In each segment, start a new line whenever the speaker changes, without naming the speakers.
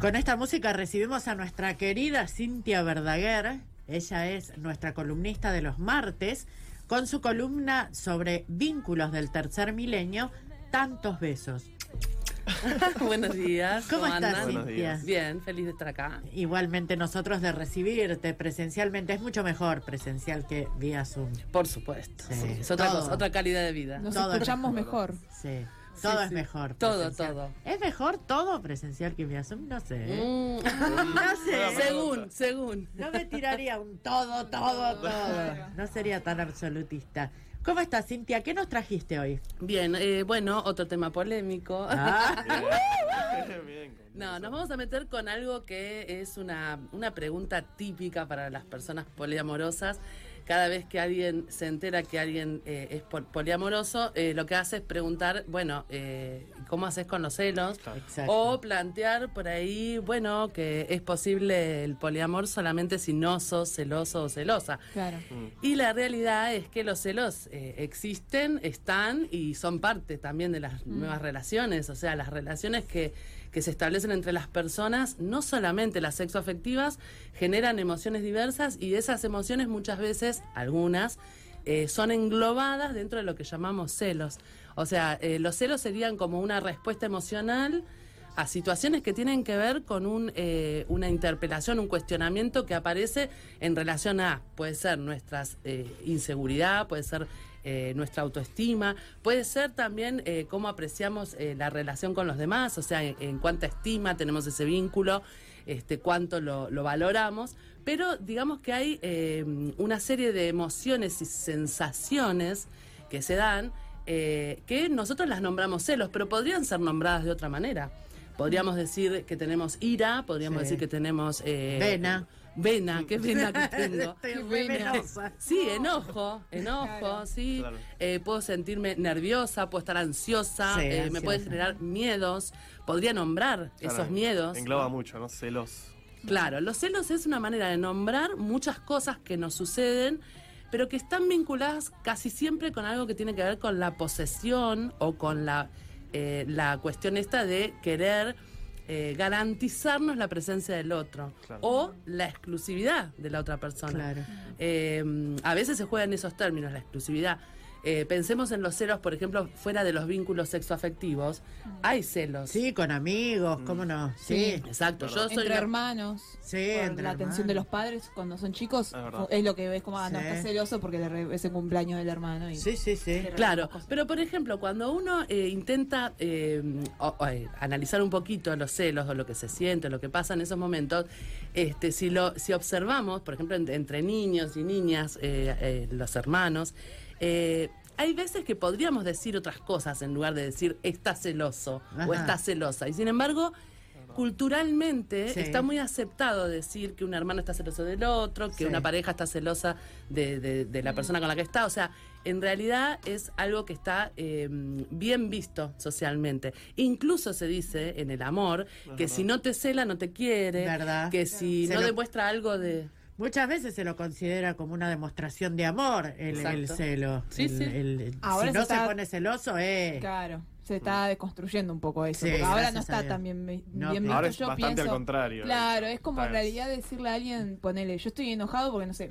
Con esta música recibimos a nuestra querida Cintia Verdaguer. Ella es nuestra columnista de los martes con su columna sobre vínculos del tercer milenio, Tantos Besos.
Buenos días.
¿Cómo, estás? Cintia?
Días.
Bien, feliz de estar acá.
Igualmente nosotros de recibirte presencialmente. Es mucho mejor presencial que vía Zoom.
Por supuesto.
Sí,
sí, es otra cosa, otra calidad de vida.
Nos
Todo
escuchamos mejor.
Sí. Todo
Sí,
es
sí.
mejor.
Todo,
presencial.
todo.
¿Es mejor todo presencial que vía Zoom? No sé. ¿eh?
Mm,
No sé.
según, según.
No me tiraría un todo, todo, todo. No sería tan absolutista. ¿Cómo estás, Cintia? ¿Qué nos trajiste hoy?
Bien, eh, bueno, otro tema polémico.
Ah,
No, nos vamos a meter con algo que es una, una pregunta típica para las personas poliamorosas. Cada vez que alguien se entera que alguien eh, es pol- poliamoroso, eh, lo que hace es preguntar, bueno, eh, ¿cómo haces con los celos?
Exacto.
O plantear por ahí, bueno, que es posible el poliamor solamente si no sos celoso o celosa.
Claro.
Y la realidad es que los celos eh, existen, están y son parte también de las nuevas relaciones. O sea, las relaciones que, que se establecen entre las personas, no solamente las sexoafectivas, generan emociones diversas y esas emociones muchas veces, algunas, eh, son englobadas dentro de lo que llamamos celos. O sea, eh, los celos serían como una respuesta emocional a situaciones que tienen que ver con un, eh, una interpelación, un cuestionamiento que aparece en relación a, puede ser nuestra inseguridad, puede ser eh, nuestra autoestima, puede ser también eh, cómo apreciamos eh, la relación con los demás, o sea, en, cuánta estima tenemos ese vínculo, este, cuánto lo, lo valoramos, pero digamos que hay una serie de emociones y sensaciones que se dan que nosotros las nombramos celos, pero podrían ser nombradas de otra manera. Podríamos decir que tenemos ira, podríamos
Sí.
decir que tenemos... eh,
Vena.
Vena, qué vena que tengo.
Qué
venosa.
Sí, enojo, enojo,
Claro.
sí.
Claro.
Eh, puedo sentirme nerviosa, puedo estar ansiosa,
Sí,
eh, me puede generar miedos. Podría nombrar
Claro,
esos miedos.
Engloba mucho, ¿no? Celos.
Claro, los celos es una manera de nombrar muchas cosas que nos suceden, pero que están vinculadas casi siempre con algo que tiene que ver con la posesión o con la, eh, la cuestión esta de querer eh, garantizarnos la presencia del otro
Claro.
o la exclusividad de la otra persona.
Claro.
Eh, a veces se juega en esos términos, la exclusividad. Eh, pensemos en los celos, por ejemplo, fuera de los vínculos sexoafectivos. Hay celos.
Sí, con amigos, ¿cómo no? Sí.
Exacto, yo soy
Entre
la-
hermanos.
Sí, entre
la atención de los padres cuando son chicos.
Es
lo que ves como, ah, no,
Sí.
está celoso porque le re- es el cumpleaños del hermano. Y
Sí, sí, sí.
Claro, pero por ejemplo, cuando uno eh, intenta eh, o- o, eh, analizar un poquito los celos o lo que se siente, lo que pasa en esos momentos, este, si lo, si observamos, por ejemplo, en- entre niños y niñas, eh, eh, los hermanos, eh, hay veces que podríamos decir otras cosas en lugar de decir está celoso o está celosa. Y sin embargo, culturalmente
Sí.
está muy aceptado decir que un hermano está celoso del otro, que
Sí.
una pareja está celosa de, de- de la persona con la que está. O sea, en realidad es algo que está eh, bien visto socialmente. Incluso se dice en el amor que si no te cela, no te quiere.
Verdad.
Que si
Se
no
lo-
demuestra algo de.
Muchas veces se lo considera como una demostración de amor el, el celo.
Sí,
El-
sí.
el-
Ahora
si no se
está-
pone celoso, eh.
Claro, se está deconstruyendo un poco eso.
Sí,
porque ahora no está tan bien, vi-
No,
bien
claro.
visto.
Ahora es
yo
bastante
pienso,
al contrario,
Claro,
hecho.
es como en realidad decirle a alguien, ponele, yo estoy enojado porque no sé,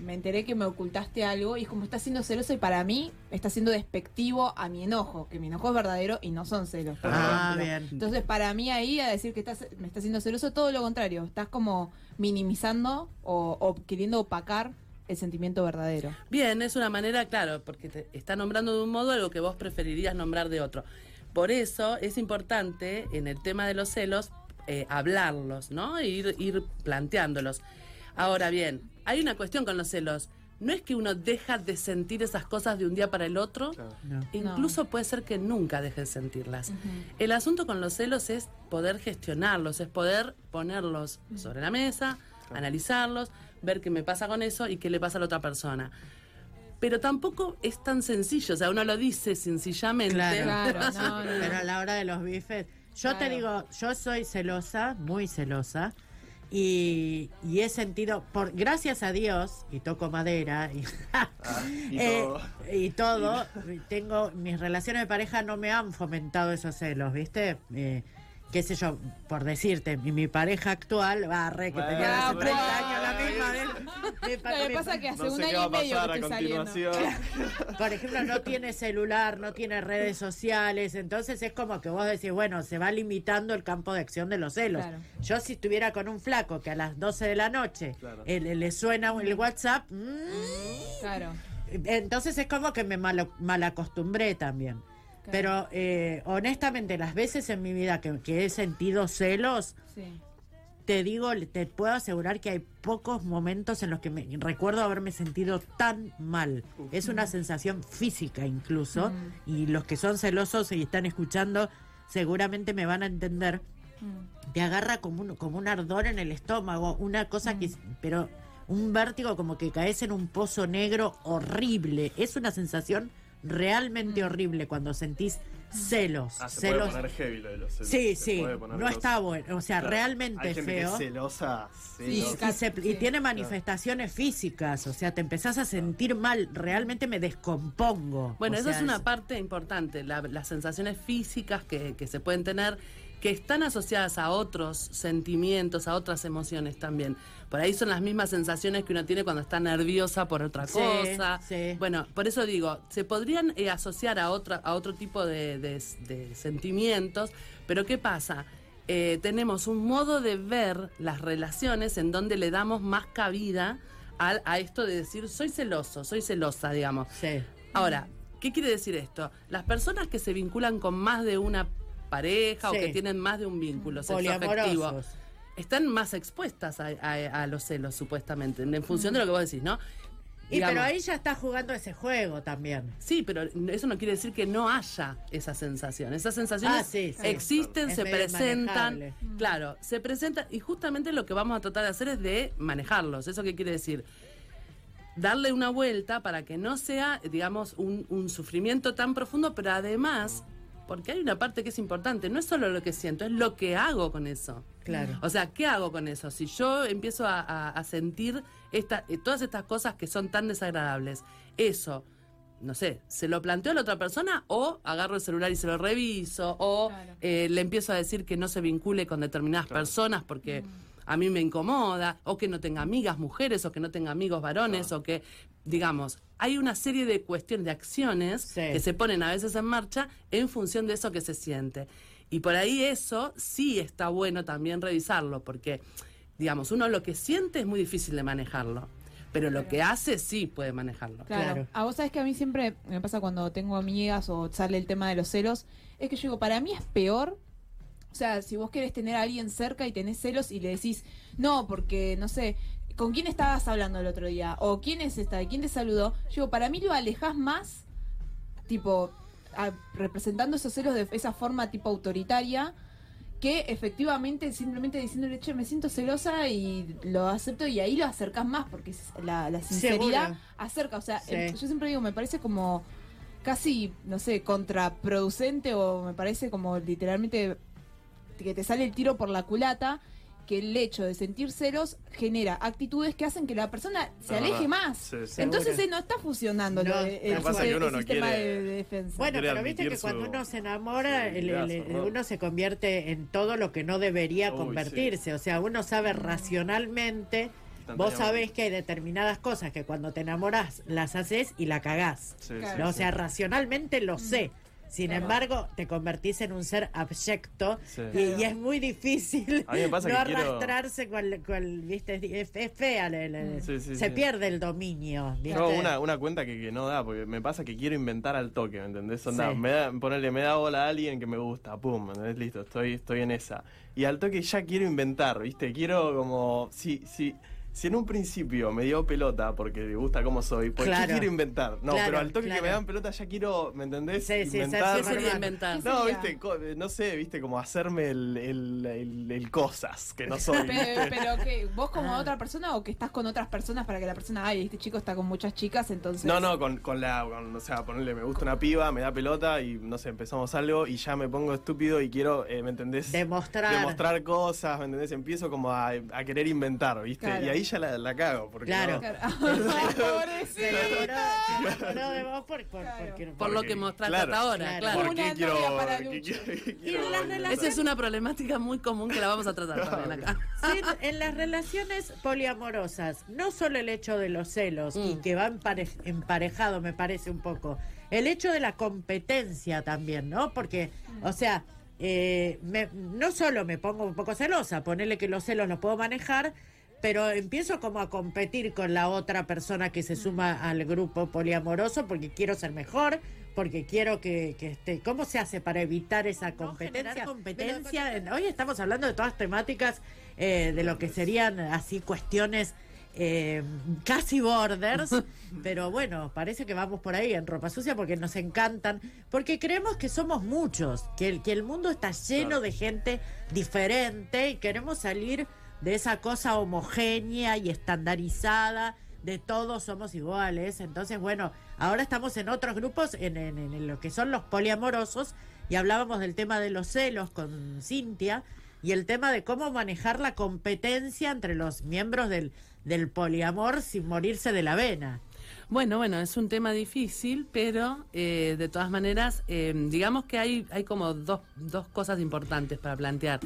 me enteré que me ocultaste algo y es como está siendo celoso y para mí está siendo despectivo a mi enojo, que mi enojo es verdadero y no son celos.
Ah, bien.
Entonces, para mí ahí a decir que estás, me estás haciendo celoso, todo lo contrario, estás como minimizando o, o queriendo opacar el sentimiento verdadero.
Bien, es una manera, claro, porque te está nombrando de un modo algo que vos preferirías nombrar de otro. Por eso es importante en el tema de los celos eh, hablarlos, ¿no? E ir, ir planteándolos. Ahora bien, hay una cuestión con los celos. No es que uno deja de sentir esas cosas de un día para el otro,
Claro.
No.
incluso puede ser que nunca deje de sentirlas. El asunto con los celos es poder gestionarlos, es poder ponerlos sobre la mesa, analizarlos, ver qué me pasa con eso y qué le pasa a la otra persona. Pero tampoco es tan sencillo, o sea, uno lo dice sencillamente.
Claro.
Claro, no, no, no.
Pero a la hora de los bifes, yo te digo, yo soy celosa, muy celosa, y, y he sentido, por gracias a Dios, y toco madera, y,
y
eh,
todo.
y todo, tengo, mis relaciones de pareja no me han fomentado esos celos, ¿viste? Eh, qué sé yo, por decirte, mi, mi pareja actual, va, re, que
Bueno,
tenía hace
bueno.
30 años la misma, pa-
Lo que pasa es que hace
No
un año y medio que estoy saliendo.
por ejemplo, no tiene celular, no tiene redes sociales, entonces es como que vos decís, bueno, se va limitando el campo de acción de los celos.
Claro.
Yo si estuviera con un flaco que a las 12 de la noche
Claro.
eh, le, le suena el WhatsApp, mm,
Claro.
entonces es como que me malo- malacostumbré también.
Claro.
Pero eh, honestamente, las veces en mi vida que, que he sentido celos,
Sí.
te digo, te puedo asegurar que hay pocos momentos en los que me recuerdo haberme sentido tan mal. Es una sensación física incluso, y los que son celosos y están escuchando seguramente me van a entender.
Mm.
Te agarra como un, como un ardor en el estómago, una cosa que, pero un vértigo como que caes en un pozo negro horrible. Es una sensación realmente horrible cuando sentís celos.
Ah, se
celos.
puede poner heavy lo de los celos.
Sí,
Se
sí,
puede poner
no
los-
está bueno, o sea,
Claro,
realmente
Hay gente
feo.
que es celosa.
Y,
celosa.
y se- y
Sí.
tiene manifestaciones físicas, o sea, te empezás a sentir mal, realmente me descompongo.
Bueno,
O
eso
sea,
es una parte importante, la- las sensaciones físicas que, que se pueden tener, que están asociadas a otros sentimientos, a otras emociones también. Por ahí son las mismas sensaciones que uno tiene cuando está nerviosa por otra
Sí,
cosa.
sí.
Bueno, por eso digo, se podrían eh, asociar a, otra, a otro tipo de, de- de sentimientos, pero ¿qué pasa? Eh, tenemos un modo de ver las relaciones en donde le damos más cabida al- a esto de decir, soy celoso, soy celosa, digamos.
Sí.
Ahora, ¿qué quiere decir esto? Las personas que se vinculan con más de una pareja o que tienen más de un vínculo sexoafectivo
Poliamorosos.
están más expuestas a, a- a los celos, supuestamente, en función de lo que vos decís, ¿no?
Y
Digamos,
pero ahí ya está jugando ese juego también.
Sí, pero eso no quiere decir que no haya esa sensación. Esas sensaciones
Ah, sí, sí.
existen,
Es
se presentan.
manejable.
Claro, se presentan y justamente lo que vamos a tratar de hacer es de manejarlos. ¿Eso qué quiere decir? Darle una vuelta para que no sea, digamos, un, un sufrimiento tan profundo, pero además, porque hay una parte que es importante, no es solo lo que siento, es lo que hago con eso.
Claro.
O sea, ¿qué hago con eso? Si yo empiezo a, a- a sentir esta, eh, todas estas cosas que son tan desagradables, eso, no sé, ¿se lo planteo a la otra persona o agarro el celular y se lo reviso? O
Claro.
eh, le empiezo a decir que no se vincule con determinadas personas porque a mí me incomoda, o que no tenga amigas mujeres, o que no tenga amigos varones, o que, digamos, hay una serie de cuestiones, de acciones
Sí.
que se ponen a veces en marcha en función de eso que se siente. Y por ahí eso sí está bueno también revisarlo, porque, digamos, uno lo que siente es muy difícil de manejarlo, pero lo que hace sí puede manejarlo.
Claro.
Claro.
A vos sabés que a mí siempre me pasa cuando tengo amigas o sale el tema de los celos, es que yo digo, para mí es peor. O sea, si vos querés tener a alguien cerca y tenés celos y le decís, no, porque, no sé, ¿con quién estabas hablando el otro día? ¿O quién es esta? ¿Quién te saludó? Yo para mí lo alejás más, tipo, a- representando esos celos de esa forma tipo autoritaria, que efectivamente simplemente diciéndole, che, me siento celosa y lo acepto y ahí lo acercás más porque la, la sinceridad
Seguro.
acerca. O sea,
Sí.
yo siempre digo, me parece como casi, no sé, contraproducente o me parece como literalmente que te sale el tiro por la culata que el hecho de sentir celos genera actitudes que hacen que la persona se
Es
aleje más.
Sí, sí.
Entonces eh, no está funcionando
No,
lo de- el,
que
el
no
sistema
quiere-
de, de defensa.
Bueno, pero viste que cuando uno se enamora, el- uno se convierte en todo lo que no debería
Uy,
convertirse. O sea, uno sabe racionalmente, vos sabés que hay determinadas cosas que cuando te enamoras las haces y la cagás.
Sí,
Claro.
sí,
¿no? O
sí.
sea, racionalmente lo sé. Sin
Claro.
embargo, te convertís en un ser abyecto
Sí.
y, y es muy difícil no
que quiero-
arrastrarse con, con- viste, es, es fea,
Sí, sí,
se
sí.
pierde el dominio. ¿viste?
Hago una, una cuenta que, que no da, porque me pasa que quiero inventar al toque, ¿me entendés? Onda,
Sí.
me da, ponerle, me da bola a alguien que me gusta, pum, ¿me entendés? Listo, estoy, estoy en esa. Y al toque ya quiero inventar, ¿viste? Quiero como, si, si, si en un principio me dio pelota porque me gusta cómo soy, pues
Claro.
¿qué quiero inventar? No,
Claro,
pero al toque que me dan pelota ya quiero, ¿me entendés?
Sí, sí,
inventar.
sí,
¿Qué sería
Hermano.
inventar?
¿Qué
No, viste, co- no sé, viste, como hacerme el, el, el- el cosas que no soy.
Pero, que vos como
Ah.
otra persona o que estás con otras personas para que la persona, ay, este chico está con muchas chicas, entonces...
No, no, con, con la. con- o sea, ponerle, me gusta una piba, me da pelota y no sé, empezamos algo y ya me pongo estúpido y quiero, eh, ¿me entendés?
Demostrar.
Demostrar cosas, ¿me entendés? Empiezo como a, a querer inventar, ¿viste?
Claro.
Y ahí ya la, la cago. Porque
Claro.
no-
de vos por, por,
Claro.
porque-
Por lo que mostraste
Claro.
hasta ahora,
Claro.
claro.
¿Por
Una
quiero,
para
quiero- quiero-
relaciones-
Esa es una problemática muy común que la vamos a tratar también acá.
Sí, en las relaciones poliamorosas, no solo el hecho de los celos, y
Mm.
que va empare- emparejado, me parece un poco, el hecho de la competencia también, ¿no? Porque, o sea, eh, me- no solo me pongo un poco celosa, ponerle que los celos los puedo manejar, pero empiezo como a competir con la otra persona que se suma al grupo poliamoroso porque quiero ser mejor, porque quiero que, que esté. ¿Cómo se hace para evitar esa competencia? competencia. En- Hoy estamos hablando de todas temáticas eh, de lo que serían así cuestiones eh, casi borders, pero bueno, parece que vamos por ahí en ropa sucia porque nos encantan, porque creemos que somos muchos, que el, que el mundo está lleno de gente diferente y queremos salir de esa cosa homogénea y estandarizada de todos somos iguales. Entonces, bueno, ahora estamos en otros grupos, en, en- en lo que son los poliamorosos, y hablábamos del tema de los celos con Cintia, y el tema de cómo manejar la competencia entre los miembros del, del poliamor sin morirse de la vena.
Bueno, bueno, es un tema difícil, pero eh, de todas maneras, eh, digamos que hay, hay como dos, dos cosas importantes para plantear.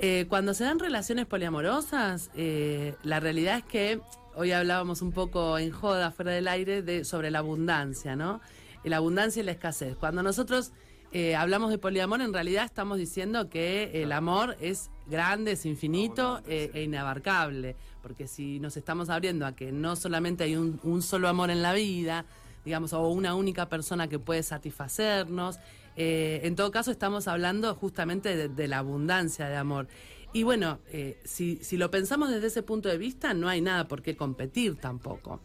Eh, cuando se dan relaciones poliamorosas, eh, la realidad es que hoy hablábamos un poco en joda, fuera del aire, de, sobre la abundancia, ¿no? La abundancia y la escasez. Cuando nosotros eh, hablamos de poliamor, en realidad estamos diciendo que el amor es grande, es infinito eh, e inabarcable. Porque si nos estamos abriendo a que no solamente hay un, un solo amor en la vida, digamos, o una única persona que puede satisfacernos, eh, en todo caso estamos hablando justamente de, de la abundancia de amor. Y bueno, eh, si, si lo pensamos desde ese punto de vista, no hay nada por qué competir tampoco.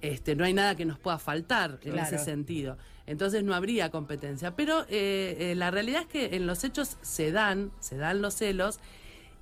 Este, no hay nada que nos pueda faltar en ese sentido. Entonces no habría competencia. Pero eh, la realidad es que en los hechos se dan, se dan los celos,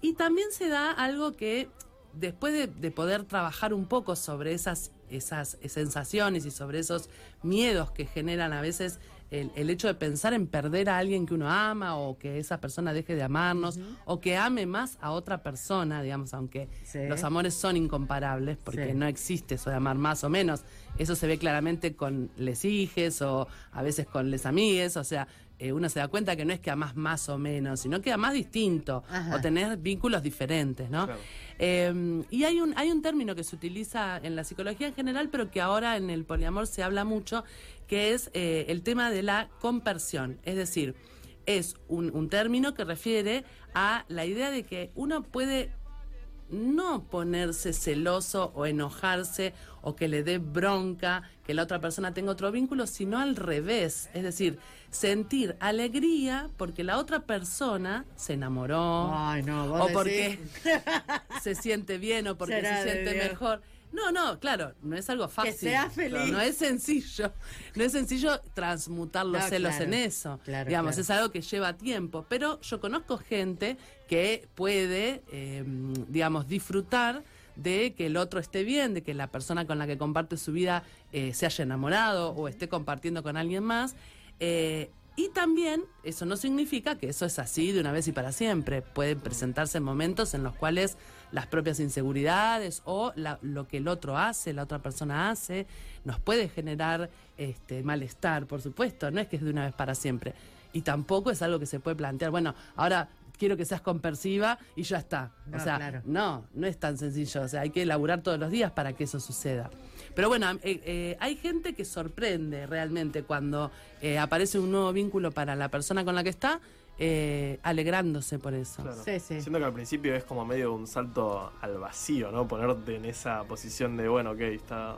y también se da algo que después de, de poder trabajar un poco sobre esas, esas sensaciones y sobre esos miedos que generan a veces el, el hecho de pensar en perder a alguien que uno ama o que esa persona deje de amarnos o que ame más a otra persona, digamos, aunque
Sí.
los amores son incomparables porque
Sí.
no existe eso de amar más o menos. Eso se ve claramente con les hijes o a veces con les amigues, o sea, eh, uno se da cuenta que no es que amás más o menos, sino que amás distinto
Ajá.
o tenés vínculos diferentes, ¿no?
Claro.
Eh, y hay un, hay un término que se utiliza en la psicología en general, pero que ahora en el poliamor se habla mucho, que es eh, el tema de la compersión. Es decir, es un, un término que refiere a la idea de que uno puede no ponerse celoso o enojarse o que le dé bronca que la otra persona tenga otro vínculo, sino al revés. Es decir, sentir alegría porque la otra persona se enamoró
Ay, no,
o porque
decís.
se siente bien o porque
Será
se siente mejor. No, no, claro, no es algo fácil.
sea feliz.
No es sencillo. No es sencillo transmutar los
No,
celos
claro.
en eso.
Claro,
Digamos,
claro.
es algo que lleva tiempo. Pero yo conozco gente que puede, eh, digamos, disfrutar de que el otro esté bien, de que la persona con la que comparte su vida eh, se haya enamorado o esté compartiendo con alguien más. Eh, y también eso no significa que eso es así de una vez y para siempre. Pueden presentarse momentos en los cuales las propias inseguridades o la- lo que el otro hace, la otra persona hace, nos puede generar este malestar, por supuesto. No es que es de una vez para siempre. Y tampoco es algo que se puede plantear. Bueno, ahora quiero que seas compersiva y ya está.
No,
o sea,
claro.
no, no es tan sencillo. O sea, hay que elaborar todos los días para que eso suceda. Pero bueno, eh, eh, hay gente que sorprende realmente cuando eh, aparece un nuevo vínculo para la persona con la que está, eh, alegrándose por eso.
Claro.
Sí, sí.
Siento que al principio es como medio un salto al vacío, ¿no? Ponerte en esa posición de, bueno, ok, está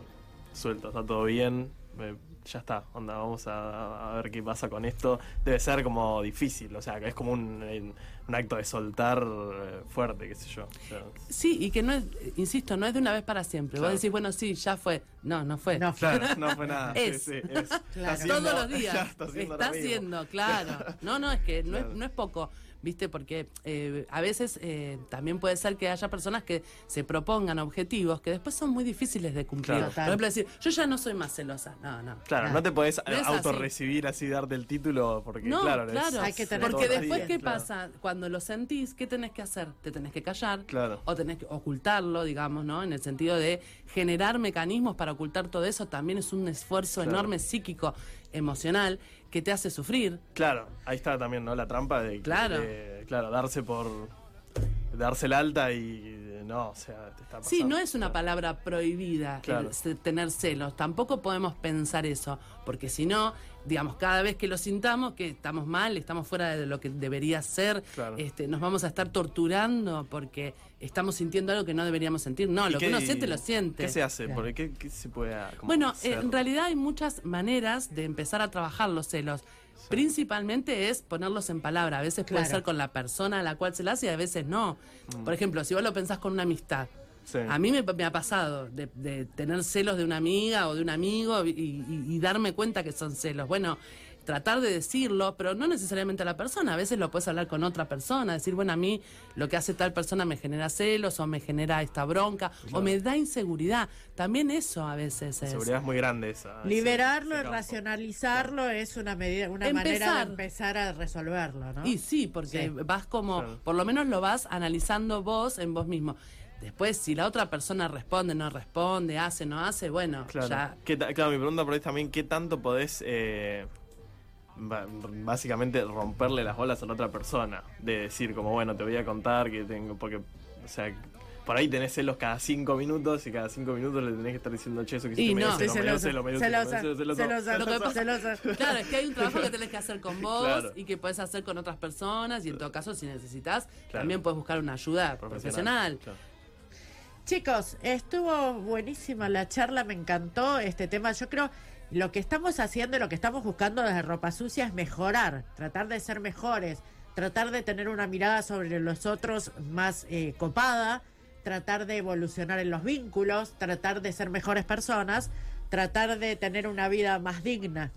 suelto, está todo bien, eh, ya está, onda, vamos a, a ver qué pasa con esto. Debe ser como difícil, o sea, que es como un, un acto de soltar eh, fuerte, qué sé yo. O sea,
Sí, y que no es, insisto, no es de una vez para siempre.
Claro.
Vos decís, bueno, sí, ya fue. No, no fue.
No,
claro, no fue nada. sí,
Es.
sí, es. Está
Claro.
haciendo-
Todos los días.
ya está haciendo
está
lo mismo.
haciendo, claro. No, no, es que no,
Claro.
es, no es poco. ¿Viste? Porque eh, a veces eh, también puede ser que haya personas que se propongan objetivos que después son muy difíciles de cumplir.
Claro.
Por ejemplo, decir, yo ya no soy más celosa. No, no.
Claro, no te podés
No es así.
autorrecibir así, darte el título, porque
No,
claro,
claro,
es-
Hay que tener
porque después, ¿qué
claro.
pasa? Cuando lo sentís, ¿qué tenés que hacer? Te tenés que callar,
Claro.
o tenés que ocultarlo, digamos, ¿no? En el sentido de generar mecanismos para ocultar todo eso, también es un esfuerzo
Claro.
enorme psíquico, emocional, que te hace sufrir.
Claro, ahí está también, ¿no? La trampa de,
Claro.
de- claro, darse por darse el alta y no, o sea, te está pasando.
Sí, no es una palabra prohibida
Claro.
el tener celos. Tampoco podemos pensar eso, porque si no, digamos, cada vez que lo sintamos, que estamos mal, estamos fuera de lo que debería ser,
Claro.
este, nos vamos a estar torturando porque estamos sintiendo algo que no deberíamos sentir. No,
¿Y
lo que uno siente, lo siente.
¿Qué se hace?
Claro.
¿qué, qué se puede como
Bueno, eh,
hacer?
en realidad hay muchas maneras de empezar a trabajar los celos. Principalmente es ponerlos en palabra. A veces puede ser con la persona a la cual se la hace y a veces no.
Mm.
Por ejemplo, si vos lo pensás con una amistad.
Sí.
A mí me, me ha pasado de, de tener celos de una amiga o de un amigo y, y- y darme cuenta que son celos. Bueno, tratar de decirlo, pero no necesariamente a la persona. A veces lo puedes hablar con otra persona, decir, bueno, a mí lo que hace tal persona me genera celos o me genera esta bronca o me da inseguridad. También eso a veces
La
es.
seguridad es muy grande esa.
Liberarlo
ese
y racionalizarlo es una medida, una manera
Empezar.
de empezar a resolverlo, ¿no?
Y sí, porque
Sí.
vas como,
Claro.
por lo menos lo vas analizando vos en vos mismo. Después, si la otra persona responde, no responde, hace, no hace, bueno,
Claro.
ya
¿Qué ta- claro, mi pregunta por ahí es también, ¿qué tanto podés eh, básicamente romperle las bolas a la otra persona? De decir como, bueno, te voy a contar que tengo, porque, o sea, por ahí tenés celos cada cinco minutos y cada cinco minutos le tenés que estar diciendo, che, eso que
Y
hiciste me
no.
dio celo,
Estoy
me dio
celosa,
celo, me dio celo, me dio
celosa,
celo, celoso".
celosa,
Lo que pasa-
celosa.
Claro, es que hay un trabajo que tenés que hacer con vos
Claro.
y que podés hacer con otras personas y en todo caso si necesitas
Claro.
también puedes buscar una ayuda profesional.
Claro.
Chicos, estuvo buenísima la charla, me encantó este tema. Yo creo lo que estamos haciendo y lo que estamos buscando desde Ropa Sucia es mejorar, tratar de ser mejores, tratar de tener una mirada sobre los otros más eh, copada, tratar de evolucionar en los vínculos, tratar de ser mejores personas, tratar de tener una vida más digna.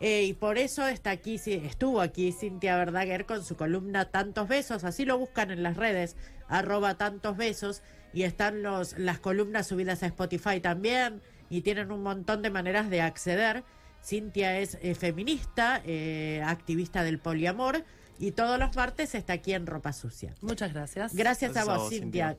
Eh, y por eso está aquí, estuvo aquí Cintia Verdaguer con su columna Tantos Besos. Así lo buscan en las redes, arroba Tantos Besos. Y están los, las columnas subidas a Spotify también. Y tienen un montón de maneras de acceder. Cintia es eh, feminista, eh, activista del poliamor. Y todos los martes está aquí en Ropa Sucia.
Muchas gracias.
Gracias,
Gracias
a
a
vos,
vos,
Cintia.
Cintia.